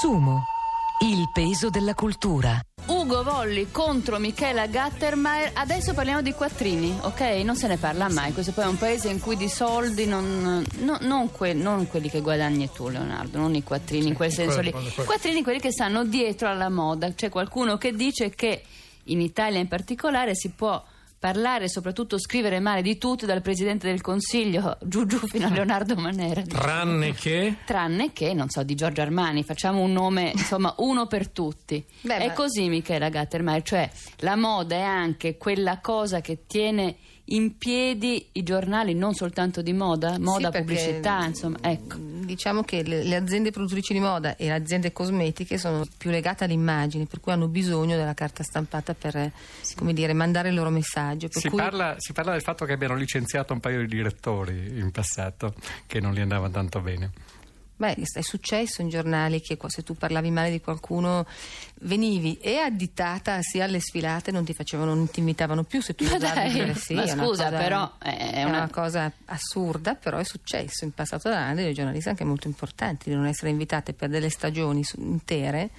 Sumo, il peso della cultura. Ugo Volli contro Michela Gattermeier. Adesso parliamo di quattrini, ok? Non se ne parla mai. Questo poi è un paese in cui di soldi non. no- non, que- non quelli che guadagni tu, Leonardo, non i quattrini in quel senso lì. quello, quello. Quattrini quelli che stanno dietro alla moda. C'è qualcuno che dice che in Italia in particolare si può parlare e soprattutto scrivere male di tutto, dal Presidente del Consiglio giù giù fino a Leonardo Manera. Tranne che Tranne che, non so, di Giorgio Armani, facciamo un nome, insomma, uno per tutti. Beh, è ma- così, Michela Gattermeier, cioè la moda è anche quella cosa che tiene in piedi i giornali, non soltanto di moda, moda, perché, pubblicità, mm, insomma, ecco. Diciamo che le, le aziende produttrici di moda e le aziende cosmetiche sono più legate alle immagini, per cui hanno bisogno della carta stampata per come dire, mandare il loro messaggio. Per si cui parla, si parla del fatto che abbiano licenziato un paio di direttori in passato che non gli andava tanto bene. Beh, è successo in giornali che se tu parlavi male di qualcuno venivi e additata sia alle sfilate, non ti facevano, non ti invitavano più se tu Ma osavi dai, sì. ma una scusa, cosa- però, è è una- una... cosa assurda, però è successo in passato da dei giornalisti anche molto importanti di non essere invitate per delle stagioni intere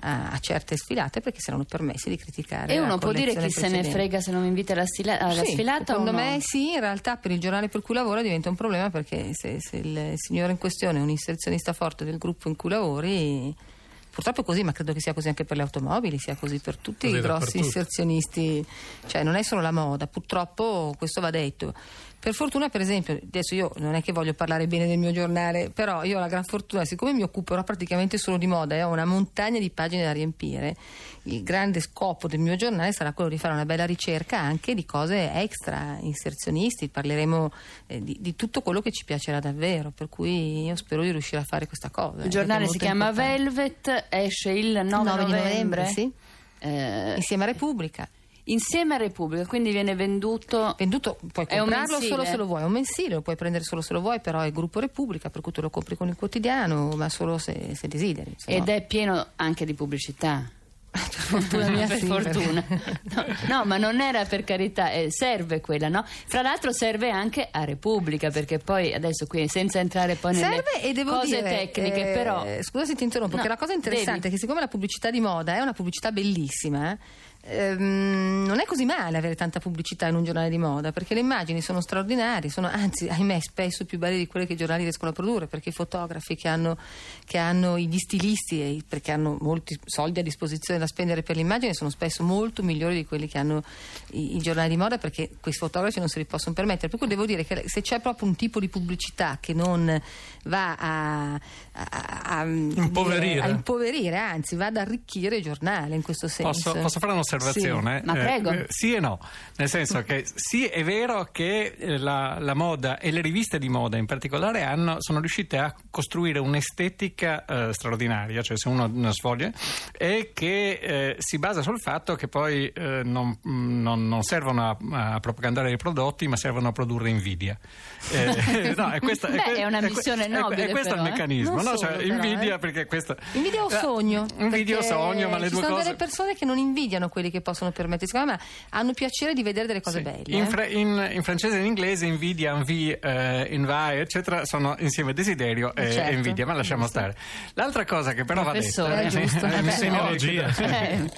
a, a certe sfilate perché si erano permessi di criticare. E la uno può dire chi collezione se ne precedente. frega se non mi invita alla, stila- alla Sì, sfilata secondo o no? me sì, in realtà per il giornale per cui lavora diventa un problema perché se, se il signore in questione è un inserzionista forte del gruppo in cui lavori, purtroppo è così, ma credo che sia così anche per le automobili, sia così per tutti Così i grossi inserzionisti, cioè non è solo la moda, purtroppo questo va detto. Per fortuna, per esempio, adesso io non è che voglio parlare bene del mio giornale, però io ho la gran fortuna, siccome mi occuperò praticamente solo di moda e ho una montagna di pagine da riempire, il grande scopo del mio giornale sarà quello di fare una bella ricerca anche di cose extra, inserzionisti, parleremo eh, di, di tutto quello che ci piacerà davvero, per cui io spero di riuscire a fare questa cosa. Il giornale si chiama Velvet, esce il 9, 9 di novembre. novembre, sì. Eh, insieme a Repubblica. Insieme a Repubblica, quindi viene venduto Venduto, puoi comprarlo solo se lo vuoi, è un mensile, lo puoi prendere solo se lo vuoi, però è gruppo Repubblica, per cui tu lo compri con il quotidiano, ma solo se, se desideri. se ed no- è pieno anche di pubblicità. per fortuna mia per fortuna. No, no, ma non era per carità, eh, serve quella, no? Fra l'altro serve anche a Repubblica, perché poi adesso qui senza entrare poi nelle Serve e devo cose dire, tecniche, eh, però Scusa se ti interrompo, No, che la cosa interessante devi. è che siccome la pubblicità di moda è una pubblicità bellissima, ehm, non è così male avere tanta pubblicità in un giornale di moda, perché le immagini sono straordinarie, sono anzi, ahimè, spesso più belle di quelle che i giornali riescono a produrre, perché i fotografi che hanno, che hanno gli stilisti, e perché hanno molti soldi a disposizione da spendere per l'immagine, sono spesso molto migliori di quelli che hanno i, i giornali di moda, perché questi fotografi non se li possono permettere. Per cui devo dire che se c'è proprio un tipo di pubblicità che non va a, a- a- a- Impoverire. a impoverire, anzi va ad arricchire il giornale in questo senso. Posso, posso fare un'osservazione? Sì, ma prego. Eh, sì e no, nel senso che sì è vero che eh, la, la moda e le riviste di moda in particolare hanno, sono riuscite a costruire un'estetica eh, straordinaria, cioè se uno ne sfoglia, e che eh, si basa sul fatto che poi eh, non, non- non servono a, a propagandare i prodotti ma servono a produrre invidia. Eh, no, è, questa, Beh, que- è una missione è nobile, È, questo però, il eh. meccanismo, no? Cioè, invidia eh. perché questo... Invidia o Eh, sogno? Invidia o sogno, ma le ci due sono cose... delle persone che non invidiano quelli che possono permettersi, ma hanno piacere di vedere delle cose Sì. belle. In, eh. fra- in- in francese e in inglese invidia, envie, eh, envie, eccetera, sono insieme desiderio e, Certo. invidia, ma lasciamo stare. L'altra cosa che però va Professore. detta... Eh, giusto. Eh, regia. Eh.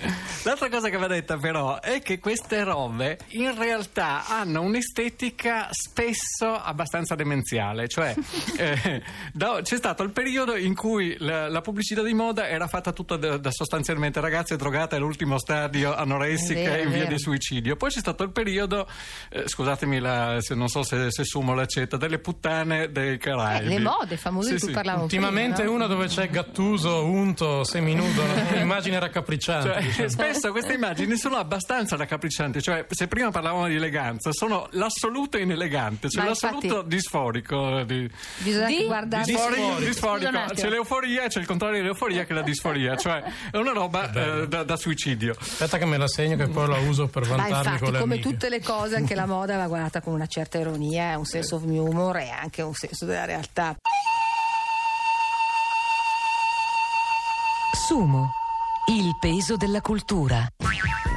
L'altra cosa che va detta però è che queste robe in realtà hanno un'estetica spesso abbastanza demenziale, cioè eh, da- c'è stato il periodo in cui la, la pubblicità di moda era fatta tutta da, da sostanzialmente ragazze drogate all'ultimo stadio anoressiche in via di suicidio, poi c'è stato il periodo, eh, scusatemi la- se non so se, se Sumo l'accetta, delle puttane dei Eh, Caraibi. le mode famose Sì, di cui sì. parlavamo Ultimamente prima, no? una dove c'è Gattuso, unto, seminudo, un'immagine raccapricciante. Cioè, diciamo. spesso queste immagini sono abbastanza raccapriccianti, cioè se prima parlavamo di eleganza, sono l'assoluto inelegante, cioè Ma l'assoluto infatti- disforico. Di, Bisogna Di- guardare disforico, disforico. C'è l'euforia c'è il contrario dell'euforia che è la disforia, cioè è una roba eh, da, da suicidio. Aspetta che me la segno che poi la uso per Ma vantarmi infatti, con le come amiche. tutte le cose, anche la moda va guardata con una certa ironia, un senso of humor e anche un senso della realtà. Sumo, il peso della cultura.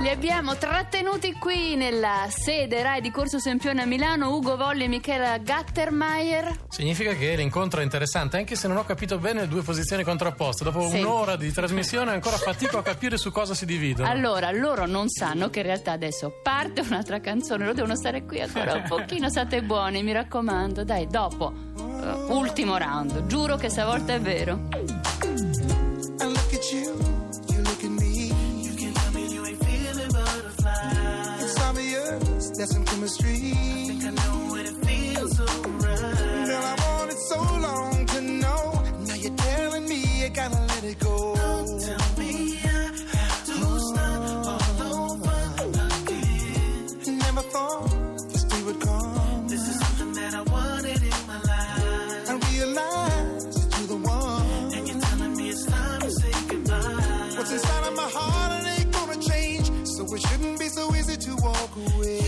Li abbiamo trattenuti qui nella sede Rai di Corso Sempione a Milano, Ugo Volli e Michela Gattermeier. Significa che l'incontro è interessante, anche se non ho capito bene le due posizioni contrapposte. Dopo Sì. un'ora di trasmissione ancora fatico a capire su cosa si dividono. Allora, loro non sanno che in realtà adesso parte un'altra canzone, loro devono stare qui ancora un pochino, state buoni, mi raccomando. Dai, dopo, eh, ultimo round, giuro che stavolta è vero. I look at you there's some chemistry. I think I know what it feels so right. Girl, I wanted so long to know. Now you're telling me I gotta let it go. Don't tell me I have to start all over again. Never thought this day would come. This is something that I wanted in my life. I realize that you're the one. And you're telling me it's time to say goodbye. What's inside of my heart it ain't gonna change. So it shouldn't be so easy to walk away.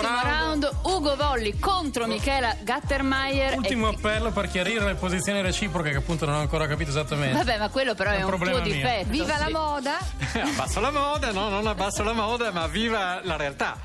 Round, Volli contro Michela Gattermeier. Ultimo E- appello per chiarire le posizioni reciproche che appunto non ho ancora capito esattamente. Vabbè, ma quello però È è un un, problema tuo mio. difetto. Viva la sì. moda! abbasso la moda, no, non abbasso la moda, ma viva la realtà.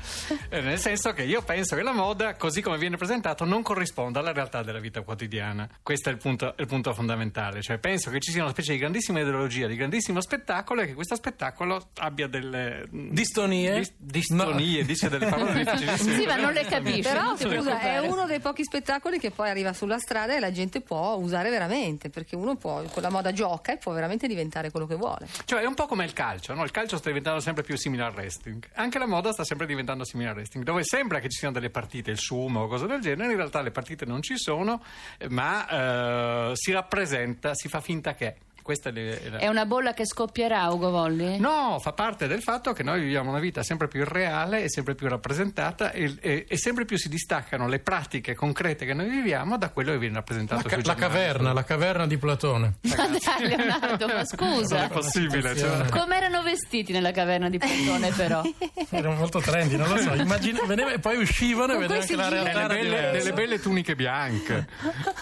Eh, nel senso che io penso che la moda, così come viene presentato, non corrisponda alla realtà della vita quotidiana. Questo è il punto, il punto fondamentale. Cioè, penso che ci sia una specie di grandissima ideologia, di grandissimo spettacolo e che questo spettacolo abbia delle Distonie? dis- distonie, dice delle parole difficilissime. Sì, ma non le capisci. Però scusa, è uno dei pochi spettacoli che poi arriva sulla strada e la gente può usare veramente, perché uno può, con la moda gioca e può veramente diventare quello che vuole. Cioè, è un po' come il calcio, no? Il calcio sta diventando sempre più simile al wrestling. Anche la moda sta sempre diventando simile al wrestling, dove sembra che ci siano delle partite, il sumo o cose del genere, in realtà le partite non ci sono, ma eh, si rappresenta, si fa finta che. Questa è la- È una bolla che scoppierà, Ugo Volli? No, fa parte del fatto che noi viviamo una vita sempre più irreale e sempre più rappresentata e, e- e sempre più si distaccano le pratiche concrete che noi viviamo da quello che viene rappresentato La, ca- sui la caverna, la caverna di Platone. Ma dai, Leonardo, ma Non è scusa. possibile. cioè- Come erano vestiti nella caverna di Platone, però? Era molto trendy, non lo so. Immagina, e poi uscivano e Con vedevano che la realtà delle era belle, delle belle tuniche bianche.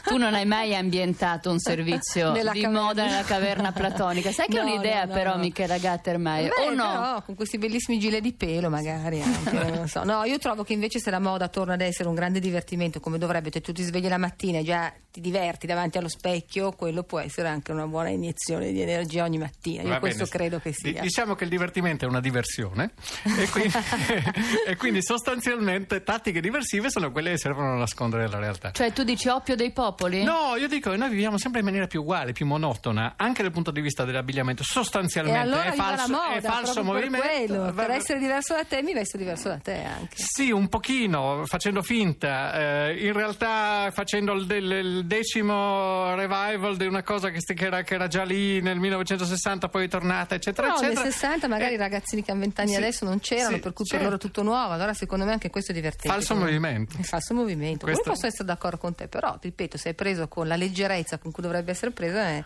Tu non hai mai ambientato un servizio Nella di caverna. moda nella caverna platonica. Sai che è No, un'idea, no, no, però, no. Michela Gattermeier? Beh, o no? però, con questi bellissimi gilet di pelo, magari anche, non lo so. No, io trovo che invece se la moda torna ad essere un grande divertimento, come dovrebbe, cioè tu ti svegli la mattina e già ti diverti davanti allo specchio, quello può essere anche una buona iniezione di energia ogni mattina. Io Va questo bene. credo che sia. diciamo che il divertimento è una diversione e quindi, e quindi sostanzialmente tattiche diversive sono quelle che servono a nascondere la realtà. Cioè, tu dici oppio dei popoli? No, io dico che noi viviamo sempre in maniera più uguale, più monotona, anche dal punto di vista dell'abbigliamento, sostanzialmente allora è falso, moda, è falso proprio per movimento. quello. Per essere diverso da te mi vesto diverso da te anche. Sì, un pochino, facendo finta. Eh, in realtà facendo il, del- il decimo revival di una cosa che, che era, che era già lì nel 1960, poi è tornata, eccetera, No, nel eccetera. 60 magari Eh, i ragazzini che hanno vent'anni sì, adesso non c'erano, sì, per cui certo. per loro tutto nuovo. Allora secondo me anche questo è divertente. Falso Come- movimento. È falso movimento. Questo- posso essere d'accordo con te, però ripeto, se è preso con la leggerezza con cui dovrebbe essere preso, è-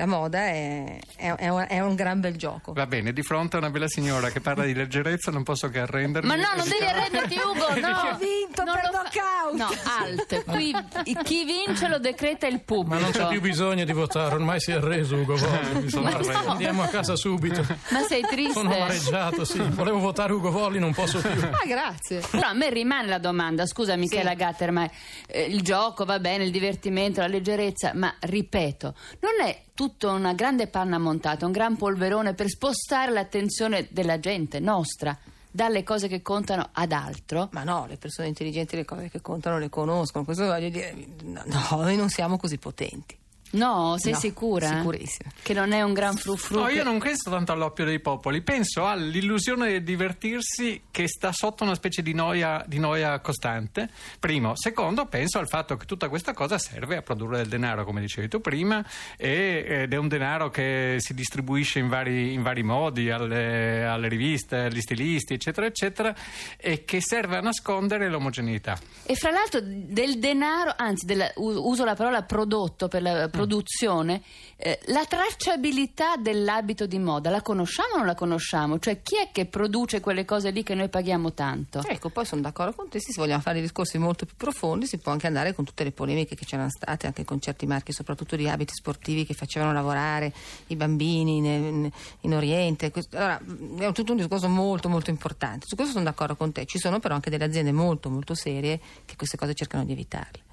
la moda è, è- è un, è un gran bel gioco. Va bene, di fronte a una bella signora che parla di leggerezza non posso che arrendermi. Ma no, non devi arrenderti Ugo, no. Ho vinto Non per fa- knockout. No, alt. Qui chi vince lo decreta il pubblico. Ma non c'è più bisogno di votare, ormai si è arreso Ugo Volli. mi sono Ma no. Andiamo a casa subito. Ma sei triste? Sono amareggiato, sì. Volevo votare Ugo Volli, non posso più. Ah, grazie. Però a me rimane la domanda, scusa Michela Gatter, ma eh, il gioco va bene, il divertimento, la leggerezza, ma ripeto, non è tutta una grande panna montata, un gran polverone per spostare l'attenzione della gente nostra dalle cose che contano ad altro? Ma no, le persone intelligenti le cose che contano le conoscono. Questo voglio dire. No, noi non siamo così potenti. No, sei No, sicura? sicurissima. Che non è un gran frufru? No, che- io non penso tanto all'oppio dei popoli, penso all'illusione di divertirsi che sta sotto una specie di noia, di noia costante. Primo. Secondo, penso al fatto che tutta questa cosa serve a produrre del denaro, come dicevi tu prima, e- ed è un denaro che si distribuisce in vari, in vari modi alle, alle riviste, agli stilisti, eccetera, eccetera, e che serve a nascondere l'omogeneità. E fra l'altro del denaro, anzi della- u- uso la parola prodotto per la produzione, eh, la tracciabilità dell'abito di moda la conosciamo o non la conosciamo? Cioè chi è che produce quelle cose lì che noi paghiamo tanto? Ecco, poi sono d'accordo con te, se vogliamo fare discorsi molto più profondi si può anche andare con tutte le polemiche che c'erano state, anche con certi marchi, soprattutto di abiti sportivi che facevano lavorare i bambini in, in Oriente. Questo- Allora, è tutto un discorso molto molto importante, su questo sono d'accordo con te, ci sono però anche delle aziende molto molto serie che queste cose cercano di evitarle.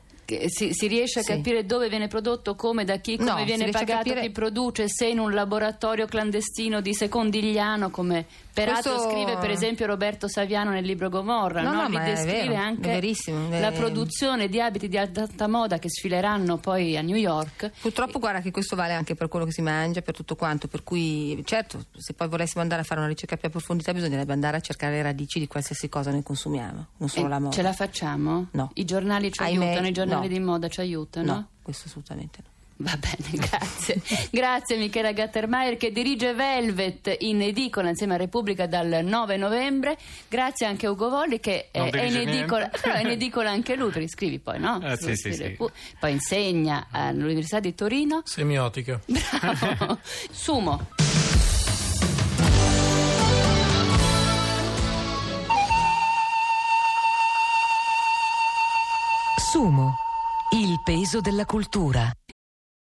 Si, si riesce a Sì. capire dove viene prodotto, come, da chi, come No, viene pagato, capire- chi produce, se in un laboratorio clandestino di secondigliano, come peraltro Questo- scrive per esempio Roberto Saviano nel libro Gomorra, No, no? no, descrive vero, anche verissimo, la è- produzione di abiti di alta moda che sfileranno poi a New York. Purtroppo guarda che questo vale anche per quello che si mangia, per tutto quanto, per cui certo se poi volessimo andare a fare una ricerca più approfondita bisognerebbe andare a cercare le radici di qualsiasi cosa noi consumiamo, non solo Eh, la moda. Ce la facciamo? No. I giornali ci Ahimè, aiutano, i giornali no. di moda ci aiutano? No, questo assolutamente no. Va bene, grazie. grazie Michela Gattermeier che dirige Velvet in edicola insieme a Repubblica dal 9 novembre. Grazie anche a Ugo Volli che è, in edicola, però è in edicola anche lui perché scrivi poi, no? Ah, sì, sì, sì. Poi insegna all'Università di Torino. Semiotica. Bravo. Sumo. Sumo, il peso della cultura.